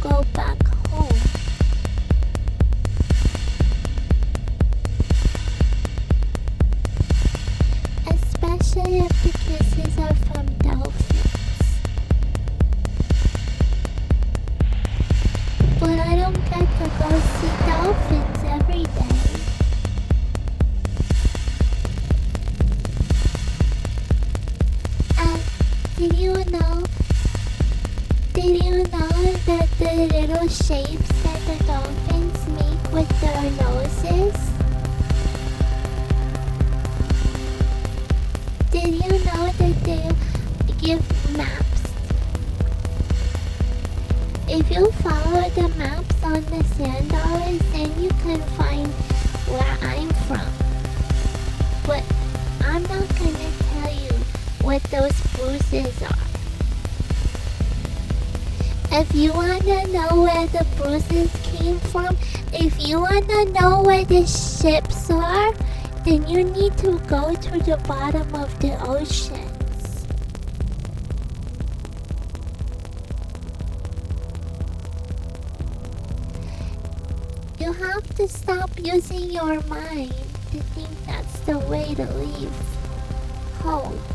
go back. the ships are, then you need to go to the bottom of the oceans. You have to stop using your mind to think that's the way to leave home.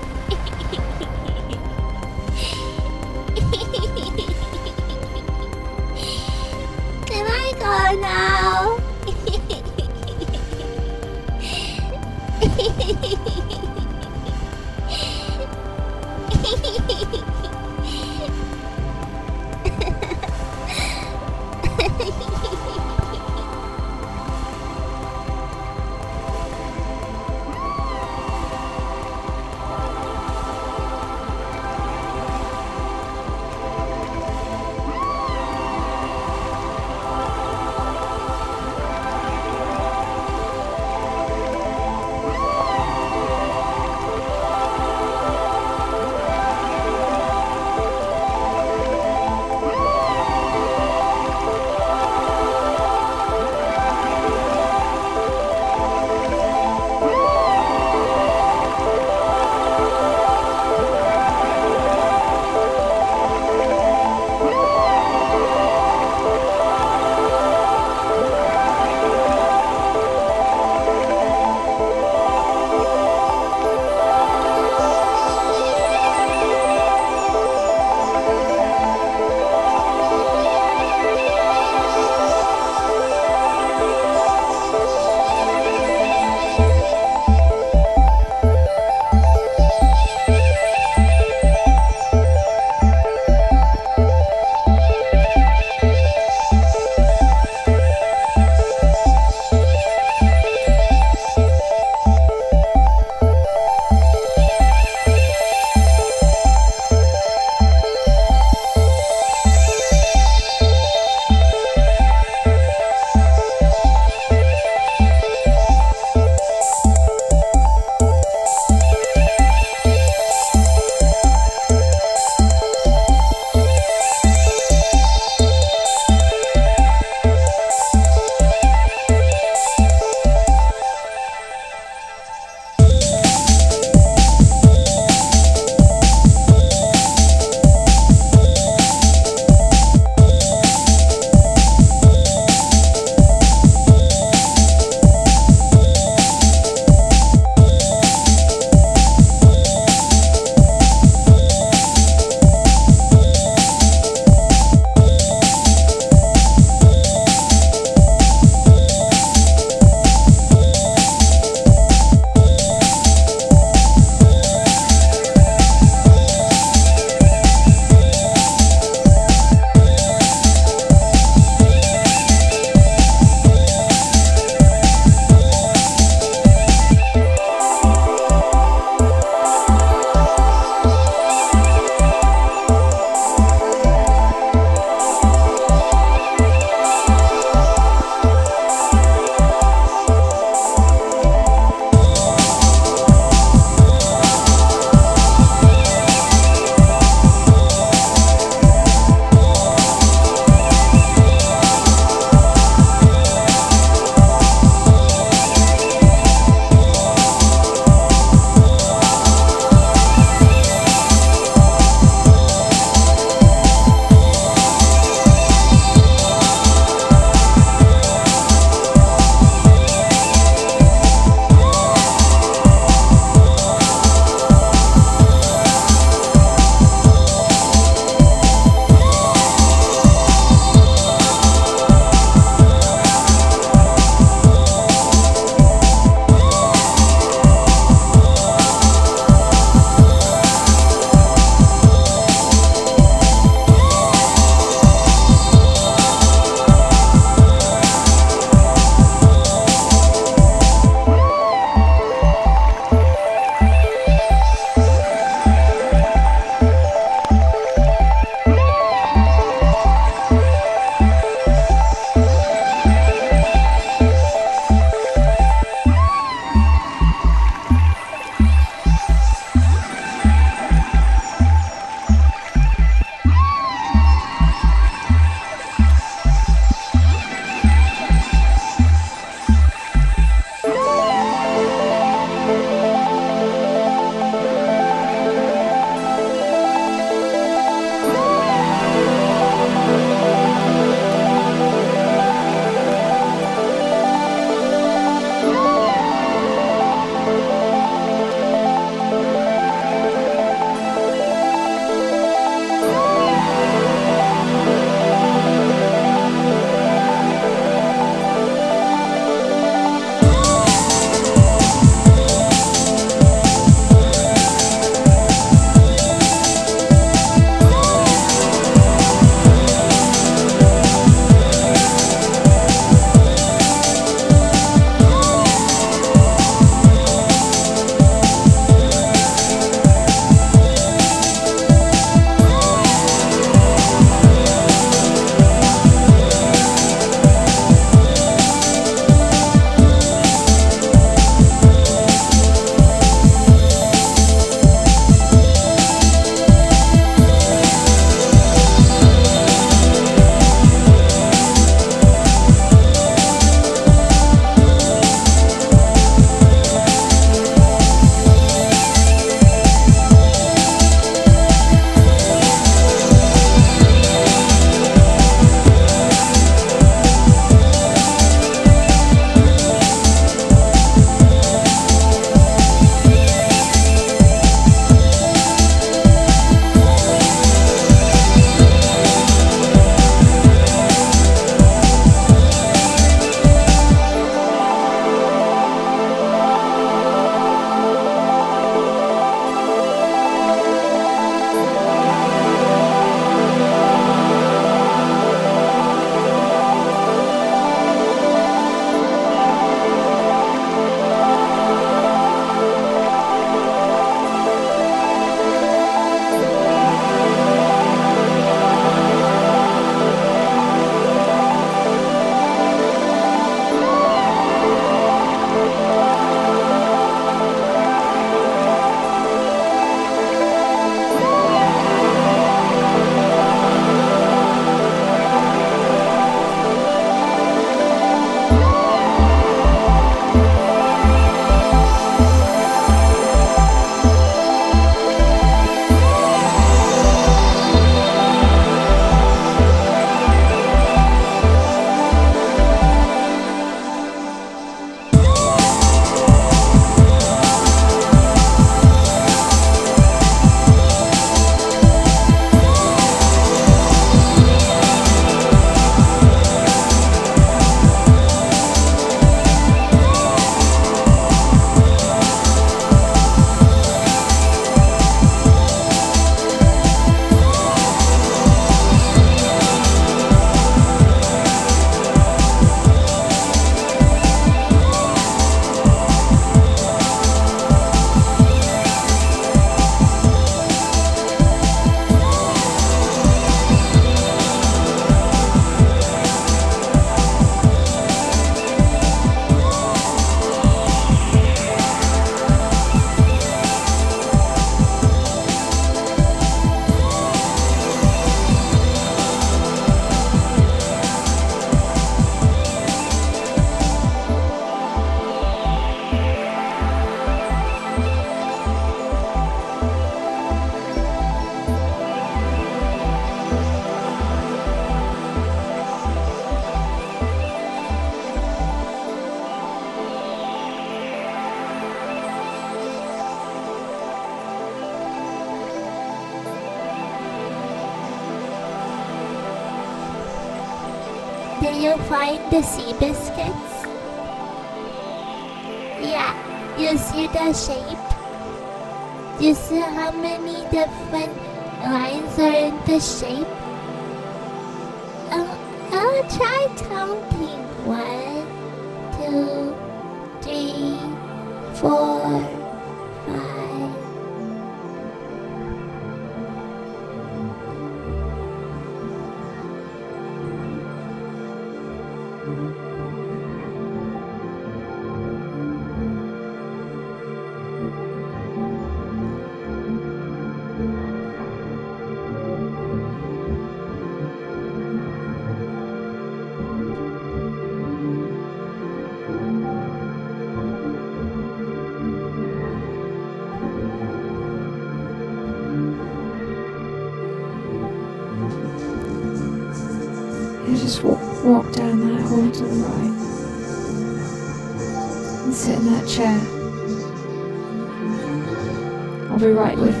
Right with.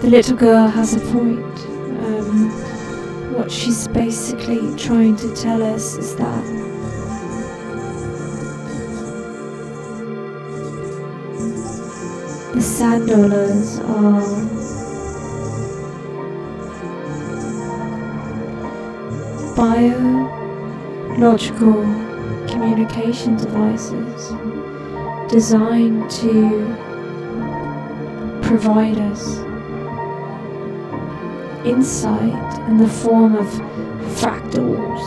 The little girl has a point. Um, what she's basically trying to tell us is that the sand dollars are biological communication devices designed to provide us insight in the form of fractals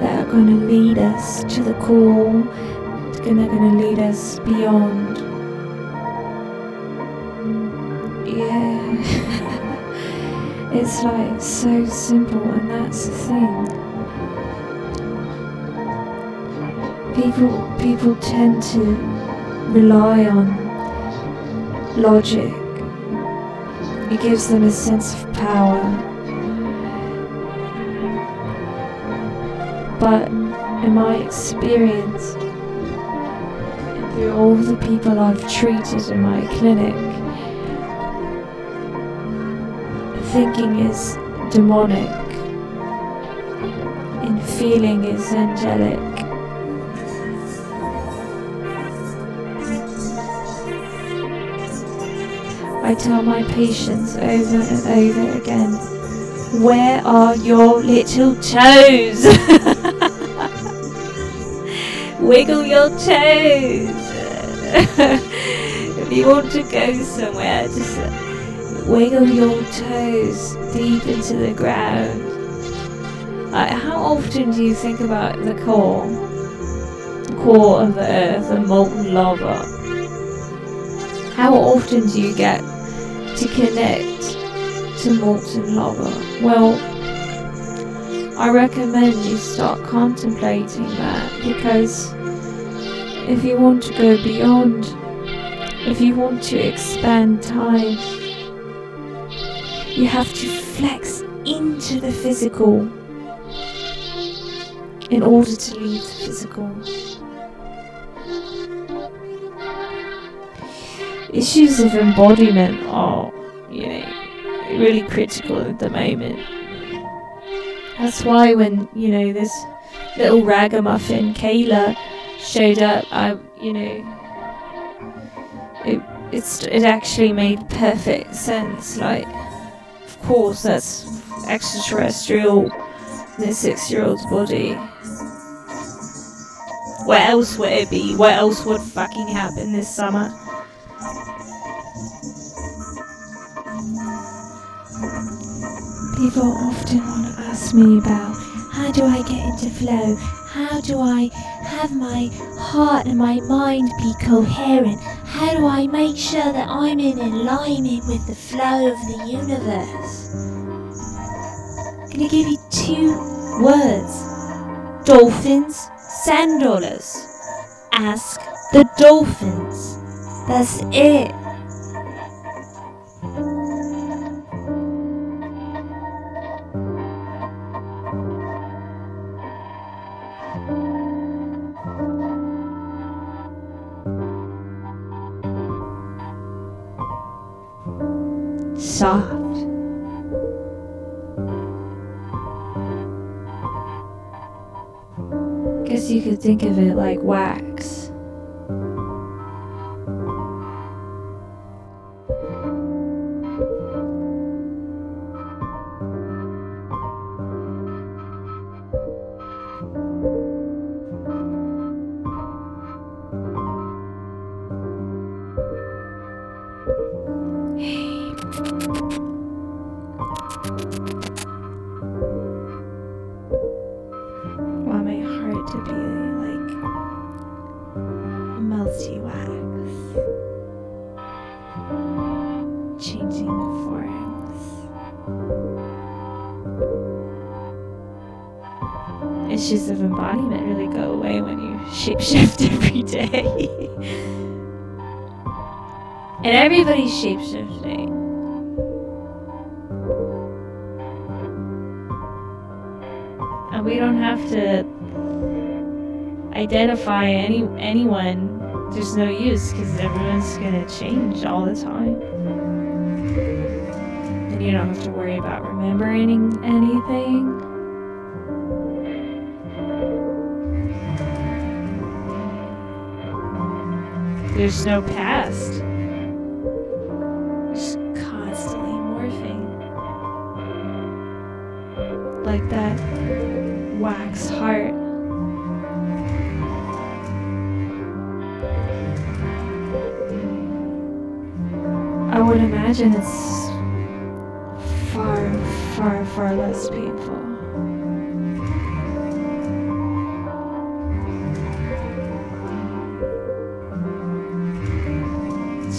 that are going to lead us to the core, that are going to lead us beyond. It's like so simple, and that's the thing. People, people tend to rely on logic it gives them a sense of power. But in my experience, through all the people I've treated in my clinic, thinking is demonic, and feeling is angelic. I tell my patients over and over again, where are your little toes? Wiggle your toes. if you want to go somewhere, just wiggle your toes deep into the ground. Like, how often do you think about the core? The core of the earth, the molten lava. How often do you get to connect to molten lava? Well, I recommend you start contemplating that because if you want to go beyond, if you want to expand time, you have to flex into the physical in order to leave the physical. issues of embodiment are, you know, really critical at the moment. That's why when, you know, this little ragamuffin Kayla showed up, I, you know, it, it's, it actually made perfect sense. Like, course, that's extraterrestrial in a six year old's body. What else would it be? What else would fucking happen this summer? People often want to ask me about how do I get into flow? How do I have my heart and my mind be coherent? How do I make sure that I'm in alignment with the flow of the universe? I'm gonna give you two words dolphins, sand dollars. Ask the dolphins. That's it. Soft. Guess you could think of it like wax. Everybody's shapeshifting. and we don't have to identify any anyone. There's no use because everyone's gonna change all the time, and you don't have to worry about remembering anything. There's no past. Imagine it's far, far, far less painful.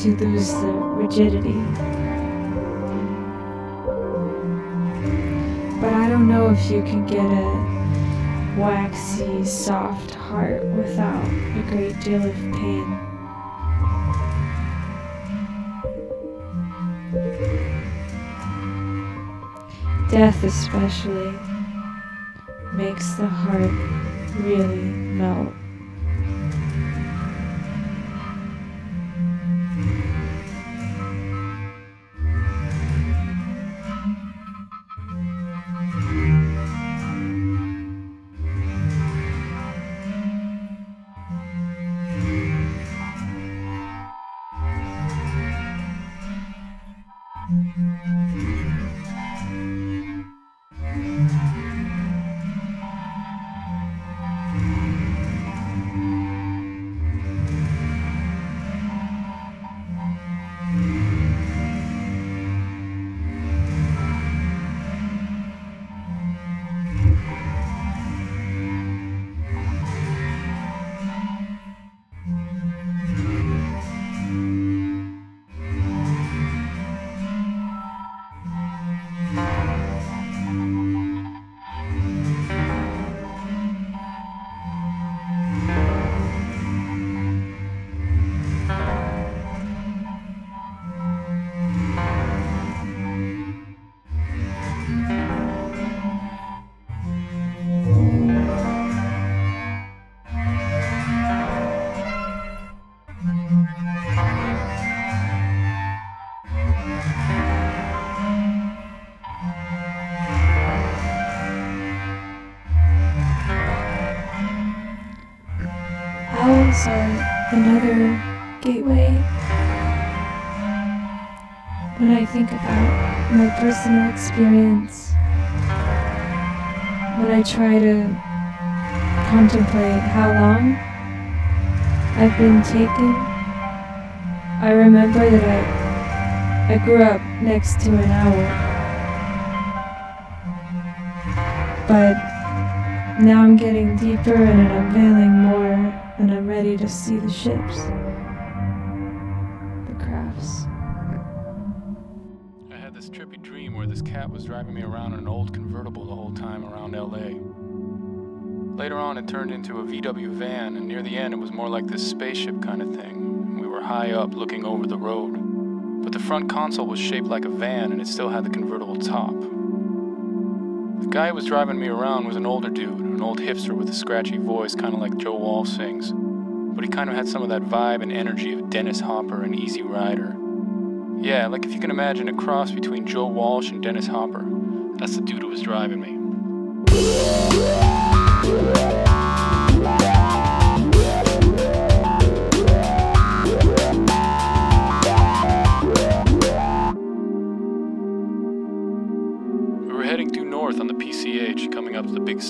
To lose the rigidity. But I don't know if you can get a waxy, soft heart without a great deal of pain. Death, especially, makes the heart really melt. Gateway. When I think about my personal experience, when I try to contemplate how long I've been taken, I remember that I, I grew up next to an owl. But now I'm getting deeper and I'm unveiling more, and I'm ready to see the ships, LA. Later on, it turned into a VW van, and near the end, it was more like this spaceship kind of thing. We were high up looking over the road. But the front console was shaped like a van, and it still had the convertible top. The guy who was driving me around was an older dude, an old hipster with a scratchy voice, kind of like Joe Walsh sings. But he kind of had some of that vibe and energy of Dennis Hopper and Easy Rider. Yeah, like if you can imagine a cross between Joe Walsh and Dennis Hopper. That's the dude who was driving me.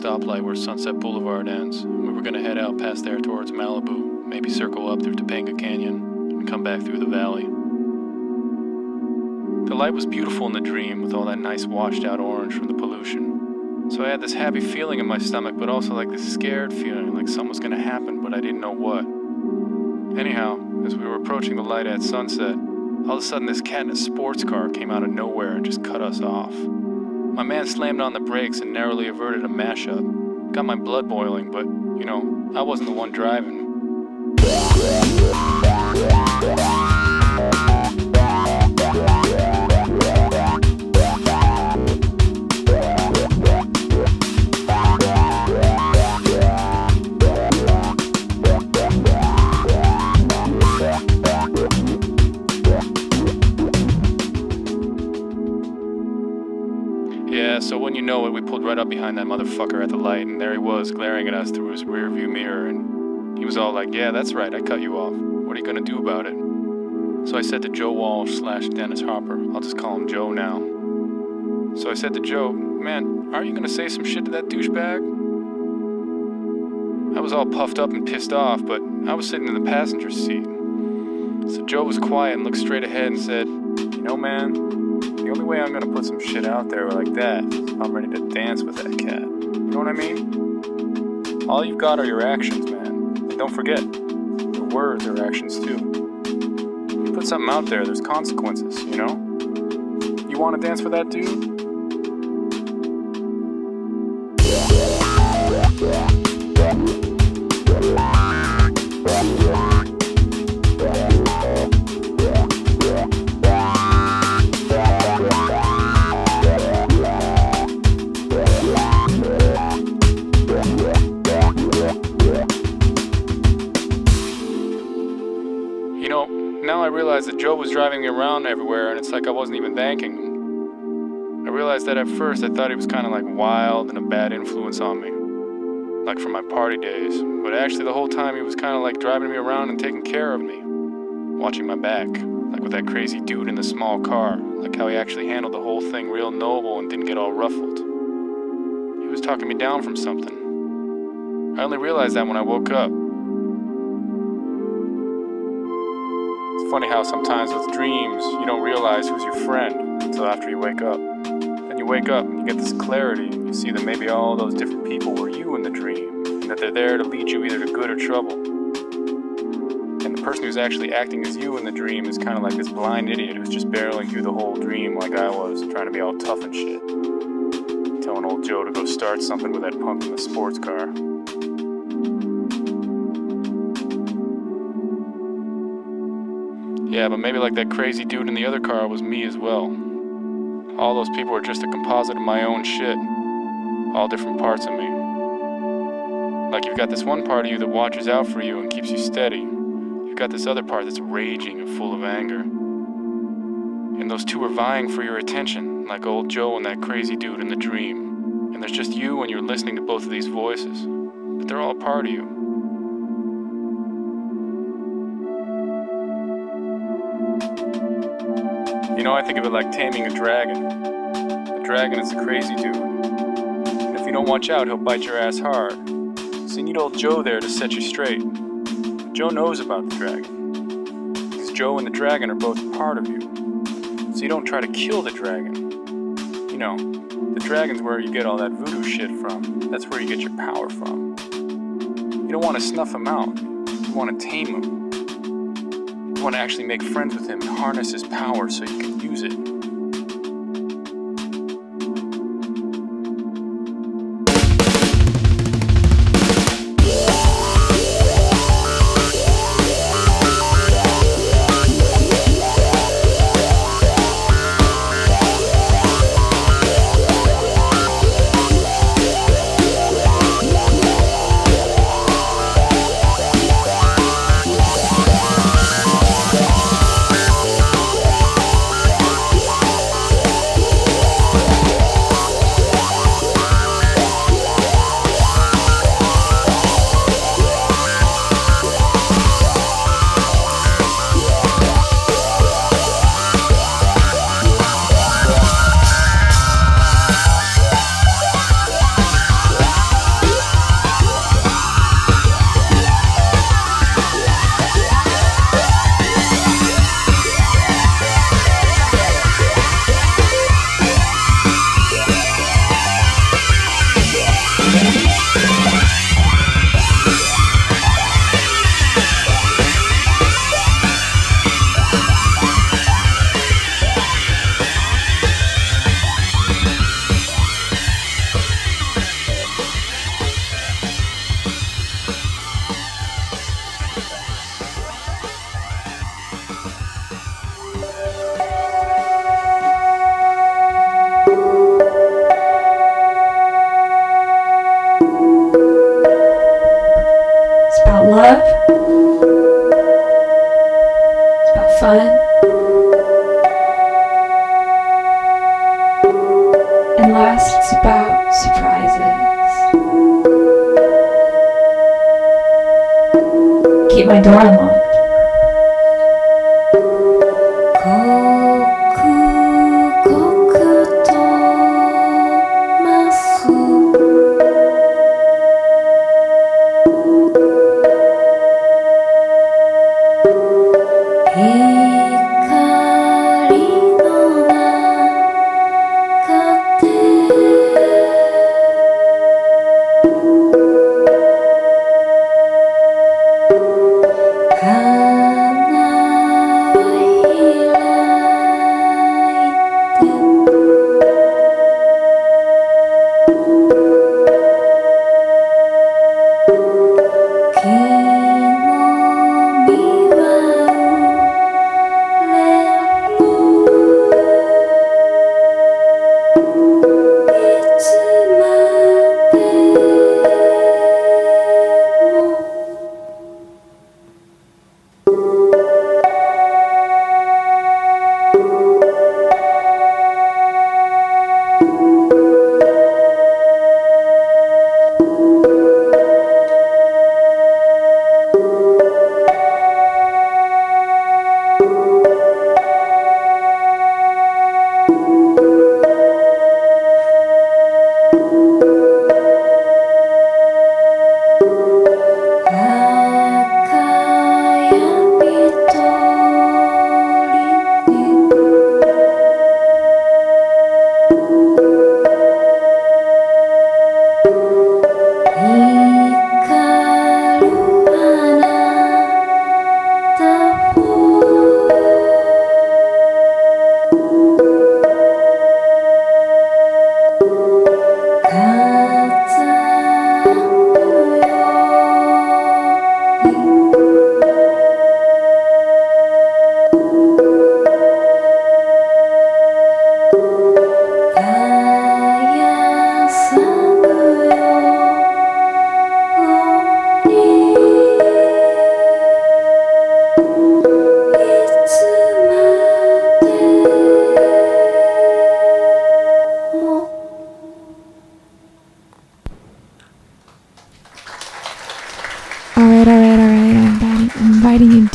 Stoplight where Sunset Boulevard ends. We were gonna head out past there towards Malibu, maybe circle up through Topanga Canyon, and come back through the valley. The light was beautiful in the dream with all that nice washed out orange from the pollution. So I had this happy feeling in my stomach, but also like this scared feeling like something was gonna happen, but I didn't know what. Anyhow, as we were approaching the light at sunset, all of a sudden this cat in a sports car came out of nowhere and just cut us off. My man slammed on the brakes and narrowly averted a mashup. Got my blood boiling, but, you know, I wasn't the one driving. Right up behind that motherfucker at the light, and there he was, glaring at us through his rearview mirror, and he was all like, Yeah, that's right, I cut you off. What are you gonna do about it? So I said to Joe Walsh slash Dennis Hopper, I'll just call him Joe now. So I said to Joe, Man, aren't you gonna say some shit to that douchebag? I was all puffed up and pissed off, but I was sitting in the passenger seat. So Joe was quiet and looked straight ahead and said, You know, man, the only way I'm gonna put some shit out there like that is I'm ready to dance with that cat. You know what I mean? All you've got are your actions, man. And don't forget, your words are actions too. You put something out there, there's consequences, you know? You wanna dance with that dude? I that Joe was driving me around everywhere, and it's like I wasn't even thanking him. I realized that at first I thought he was kind of like wild and a bad influence on me, like from my party days. But actually, the whole time he was kind of like driving me around and taking care of me, watching my back, like with that crazy dude in the small car, like how he actually handled the whole thing real noble and didn't get all ruffled. He was talking me down from something. I only realized that when I woke up. Funny how sometimes with dreams you don't realize who's your friend until after you wake up. Then you wake up and you get this clarity you see that maybe all those different people were you in the dream and that they're there to lead you either to good or trouble. And the person who's actually acting as you in the dream is kind of like this blind idiot who's just barreling through the whole dream like I was, trying to be all tough and shit. Telling old Joe to go start something with that punk in the sports car. Yeah, but maybe like that crazy dude in the other car was me as well. All those people were just a composite of my own shit. All different parts of me. Like you've got this one part of you that watches out for you and keeps you steady. You've got this other part that's raging and full of anger. And those two are vying for your attention, like old Joe and that crazy dude in the dream. And there's just you and you're listening to both of these voices. But they're all part of you. Know, I think of it like taming a dragon. A dragon is a crazy dude. And if you don't watch out, he'll bite your ass hard. So you need old Joe there to set you straight. Joe knows about the dragon. Because Joe and the dragon are both part of you. So you don't try to kill the dragon. You know, the dragon's where you get all that voodoo shit from. That's where you get your power from. You don't want to snuff him out. You want to tame him. You want to actually make friends with him and harness his power so you can use it.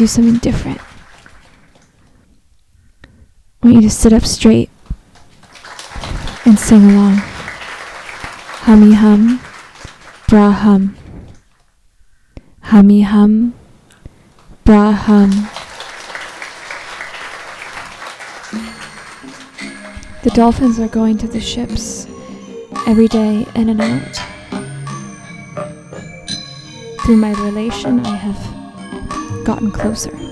Do something different. I want you to sit up straight and sing along. Hummy hum, bra hum. Hummy hum, bra hum. The dolphins are going to the ships every day in and out. Through my relation, I have gotten closer.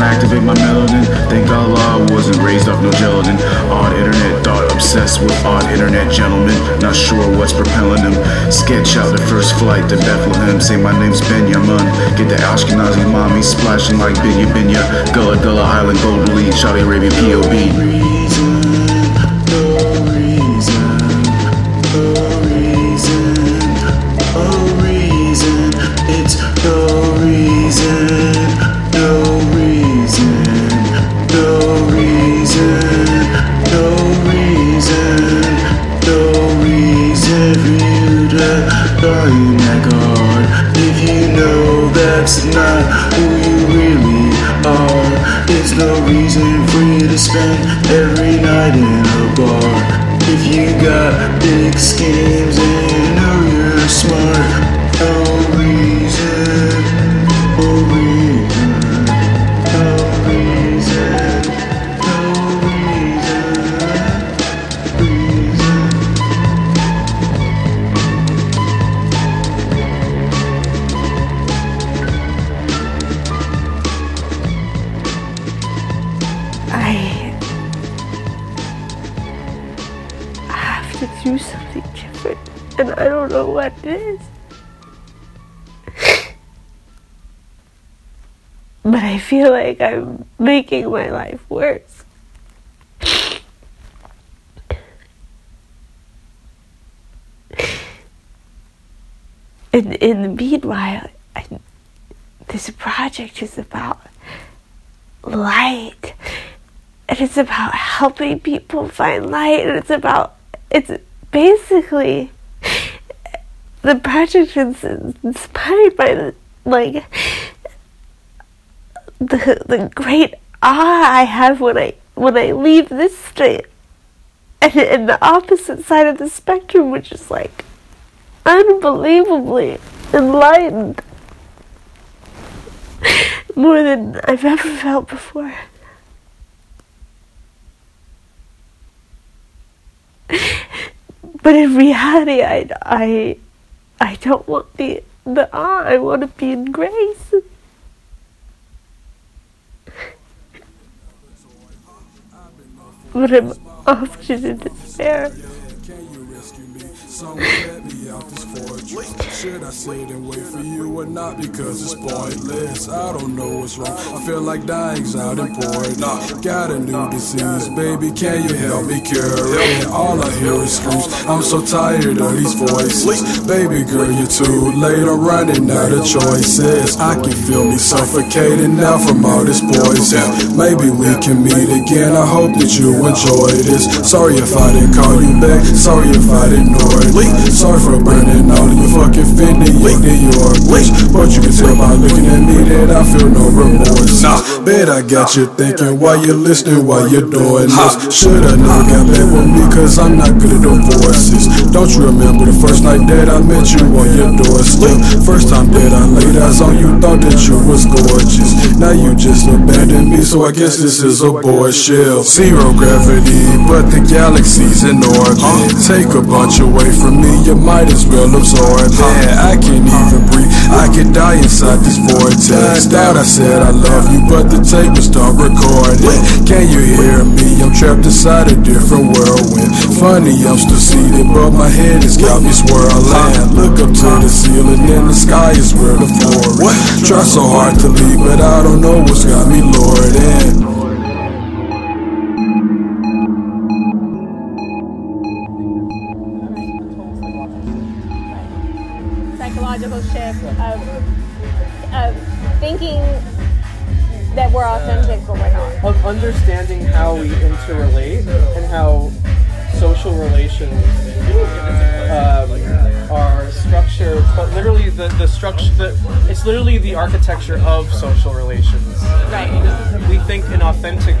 activate my melanin. Thank God, I wasn't raised off no gelatin. Odd internet thought, obsessed with odd internet gentlemen. Not sure what's propelling them. Sketch out the first flight to Bethlehem. Say my name's Benjamin. Get the Ashkenazi mommy splashing like Binya Binya. Gullah Gullah Island, Gold leaf. Saudi Arabia, POB. I'm making my life worse. And in the meanwhile, I, this project is about light. And it's about helping people find light. And it's about, it's basically, the project is inspired by, like, the the great awe I have when I when I leave this state, and, and the opposite side of the spectrum, which is like unbelievably enlightened, more than I've ever felt before. But in reality, I I I don't want the the awe. I want to be in grace. But I'm off to despair. Should I sit and wait for you or not? Because it's pointless. I don't know what's wrong. I feel like dying's out in port. Got a new disease, baby. Can you help me cure it? All I hear is screams. I'm so tired of these voices. Baby girl, you're too late. I'm running out of choices. I can feel me suffocating now from all this poison. Maybe we can meet again. I hope that you enjoy this. Sorry if I didn't call you back. Sorry if I ignored. Sorry for burning all of your fucking Fendi and New York bleach. But you can tell by looking at me that I feel no remorse. Nah, Bet I got you thinking while you're listening, while you're doing this. Should I never got back with me? Cause I'm not good at divorces. Don't you remember the first night that I met you on your doorstep? First time that I laid eyes on you, thought that you was gorgeous. Now you just abandoned me, so I guess this is a boy shell. Zero gravity, but the galaxy's in orbit. Take a bunch away from me, you might as well absorb it. I can't even breathe, I could die inside this vortex. Thought I said I love you, but the tape will start recording. Can you hear me? I'm trapped inside a different whirlwind. Funny, I'm still seated, but my head has got me swirling. Look up to the ceiling, and the sky is where the floor is. Try so hard to leave, but I don't know what's got me lured in. Of of thinking that we're authentic but we're not. of understanding how we interrelate and how social relations um, are structured, but literally the, the structure, the, it's literally the architecture of social relations. Right. We think an authentic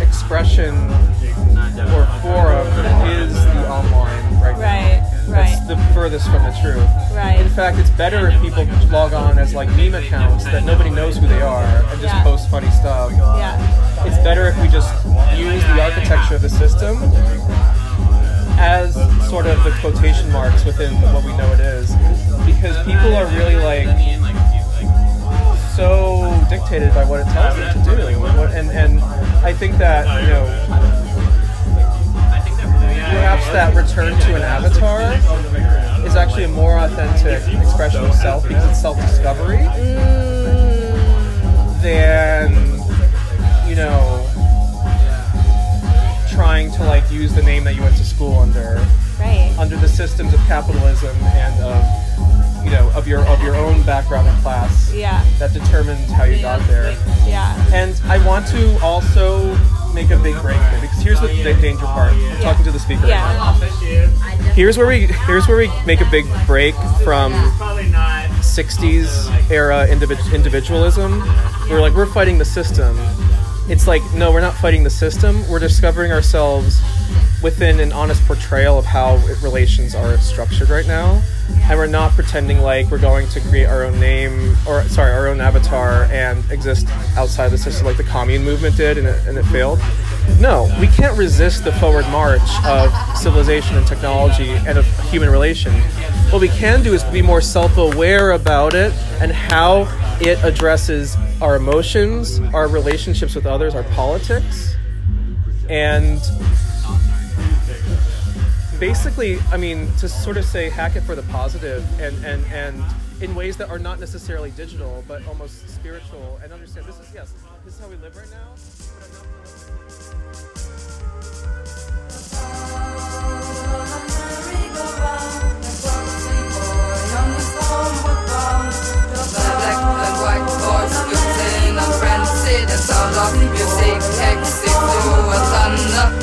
expression or forum is Right. That's the furthest from the truth. Right. In fact, it's better if people log on as like meme accounts that nobody knows who they are and just Yeah. post funny stuff. Yeah. It's better if we just use the architecture of the system as sort of the quotation marks within what we know it is. Because people are really like so dictated by what it tells them to do. What- And, and I think that, you know, perhaps that return to an avatar is actually a more authentic expression of self because it's self-discovery than you know trying to like use the name that you went to school under Right. under the systems of capitalism and of you know of your of your own background and class Yeah. that determined how you got there Yeah. and I want to also make a big break here because here's the da- danger part. I'm talking to the speaker. Yeah. Here's where we here's where we make a big break from 60s era individ- individualism. We're like we're fighting the system. It's like no, we're not fighting the system. We're discovering ourselves within an honest portrayal of how relations are structured right now. And we're not pretending like we're going to create our own name or sorry, our own avatar and exist outside the system like the commune movement did and it, and it failed. No, we can't resist the forward march of civilization and technology and of human relation. What we can do is be more self aware about it and how it addresses our emotions, our relationships with others, our politics. And basically, I mean, to sort of say hack it for the positive and, and, and in ways that are not necessarily digital, but almost spiritual, and understand this is, yes, this is how we live right now. Horse, you sing a of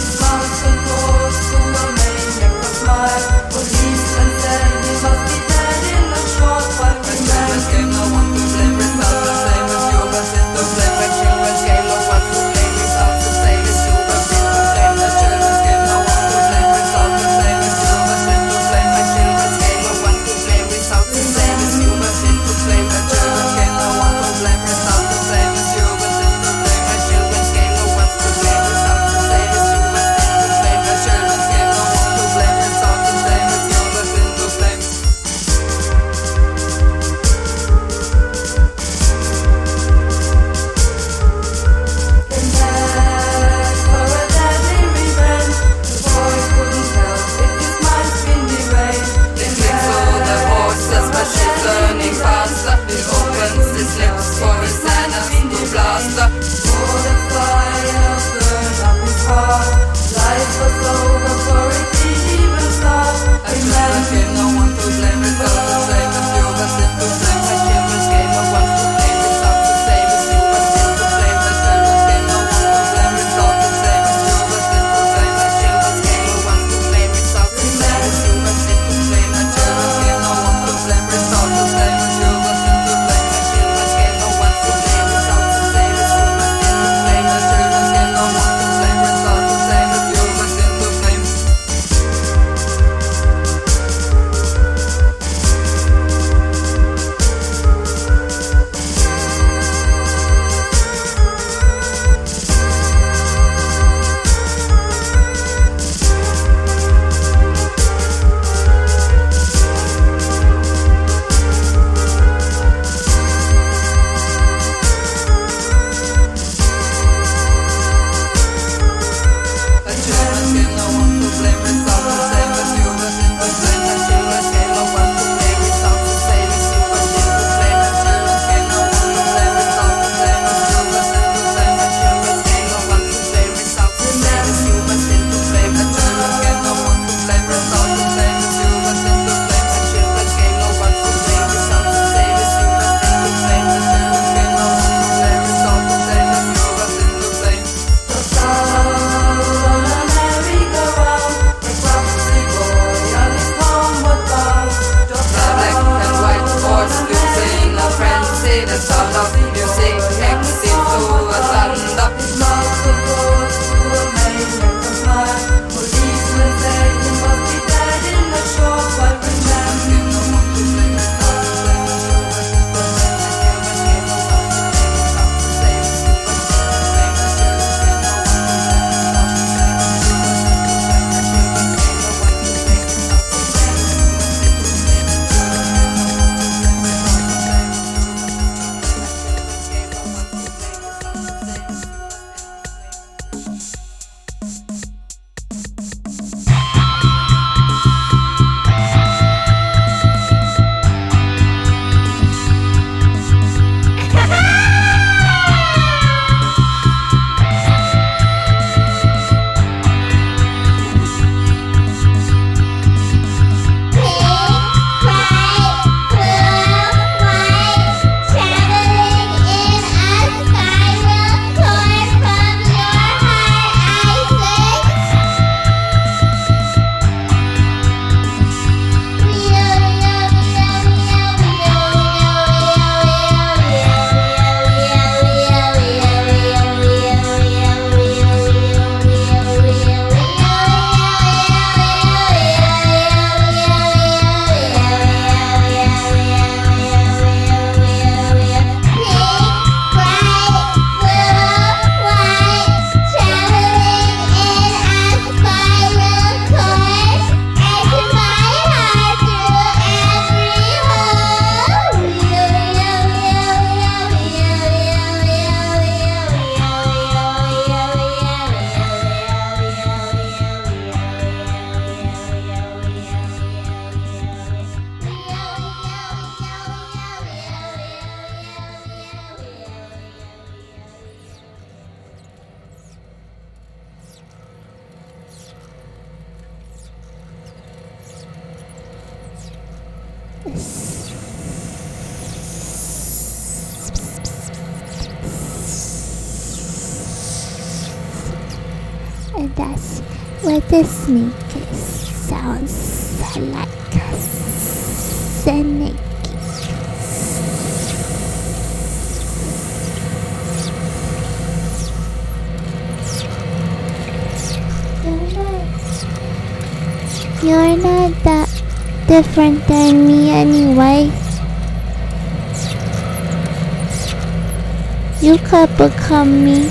You could become me.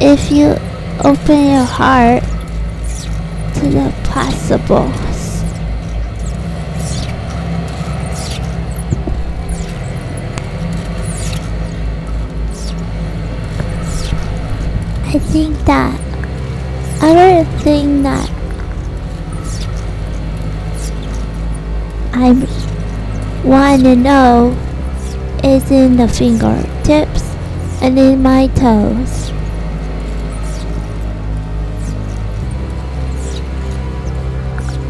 If you open your heart to the possible. I think that I don't think that I'm 1 and 0 is in the fingertips and in my toes.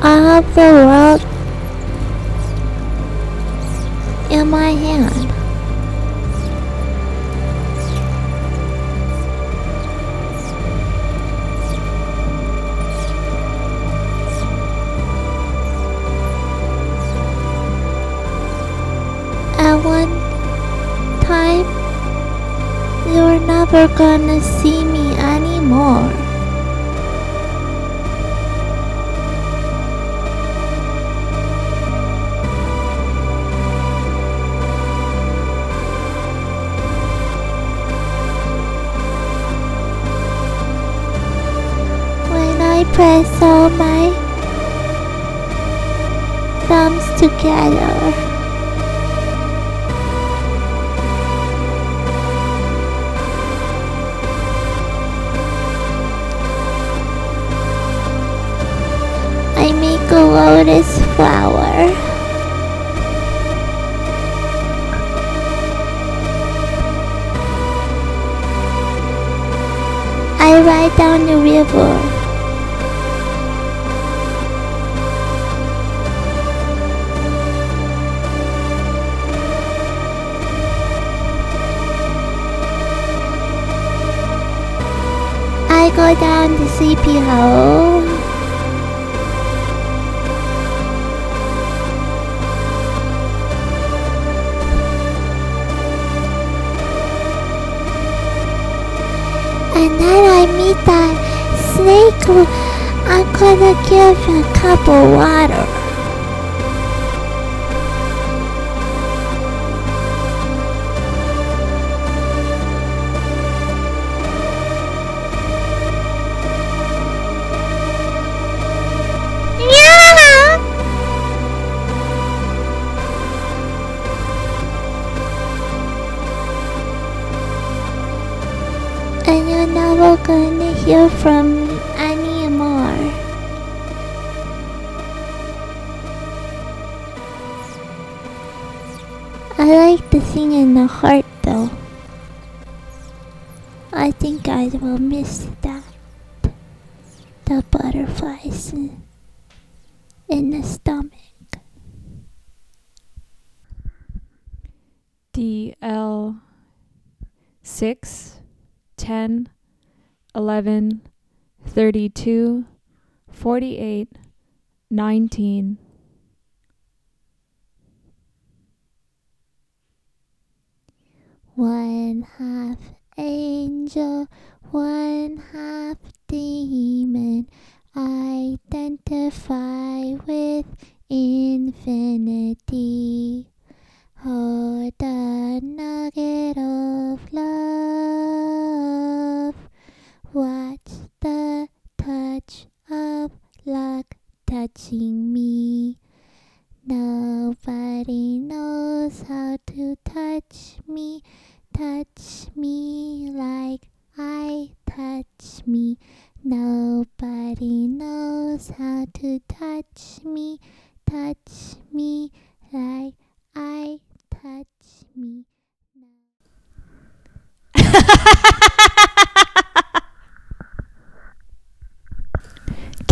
I have the world in my hand. Never gonna see me anymore. When I press all my thumbs together. Lotus flower. I ride down the river. I go down the sleepy hole. I'm gonna give a cup of water. 32, 48, 19. One half angel, one half demon, identify with infinity. Hold a nugget of love. Watch the touch of luck touching me. Nobody knows how to touch me, touch me like I touch me. Nobody knows how to touch me, touch me like I touch me.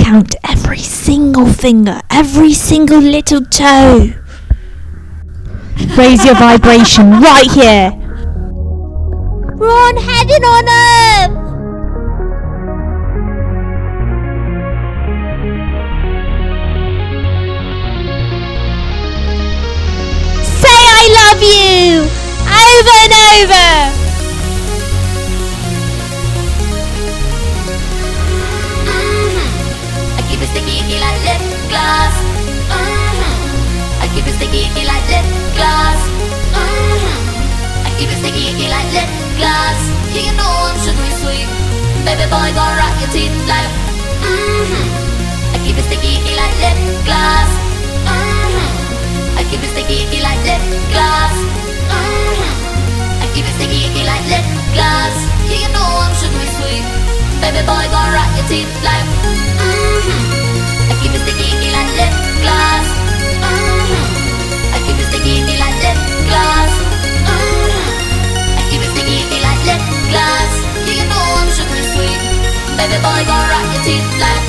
Count every single finger, every single little toe. Raise your vibration right here. We're on heaven on earth. Say I love you over and over. Sticky like lip gloss. Mm-hmm. I keep it sticky icky like lip gloss. Mm-hmm. I keep it sticky icky like lip gloss. You know I'm sugary sweet. Baby boy, gonna rock your teeth like. Mm-hmm. I keep it sticky icky like lip gloss. Mm-hmm. I keep it sticky icky like lip gloss. Mm-hmm. I keep it sticky icky like lip gloss. You know I'm sugary sweet. Baby boy, gonna rock your teeth like. Baby boy, gonna rock your teeth like.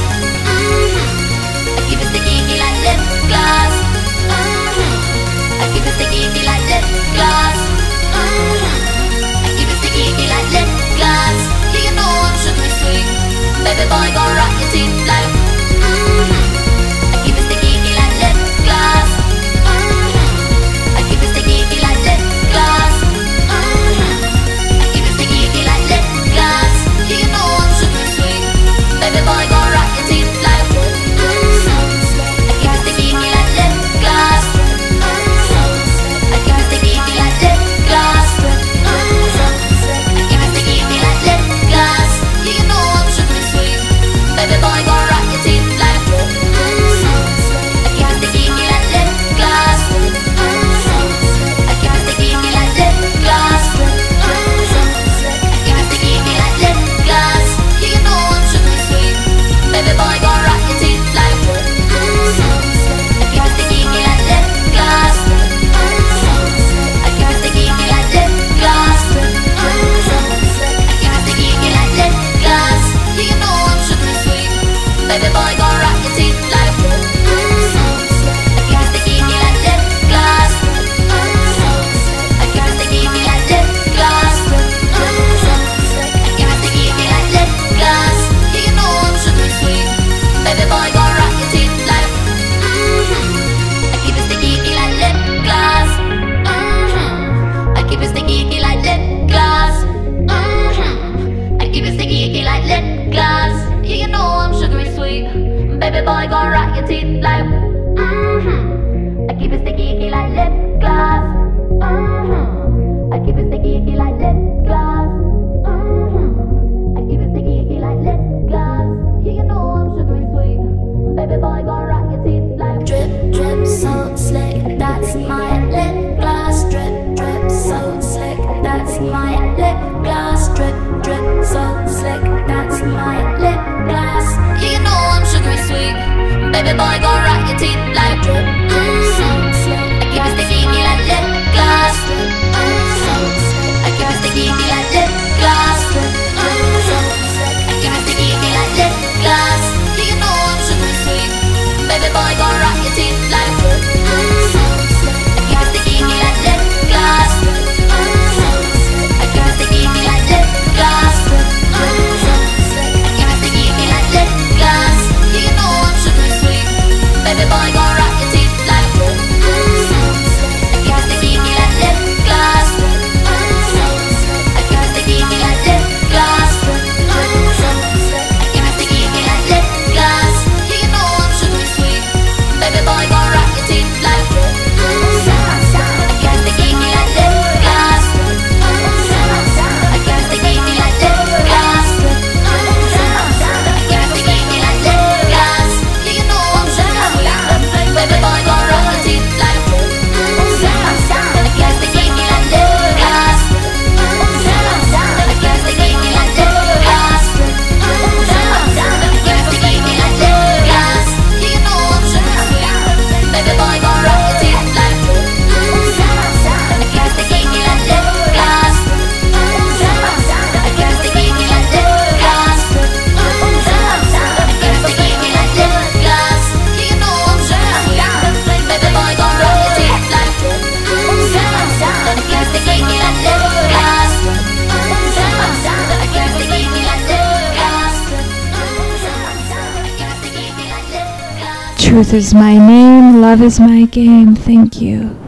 go. Truth is my name, love is my game. Thank you.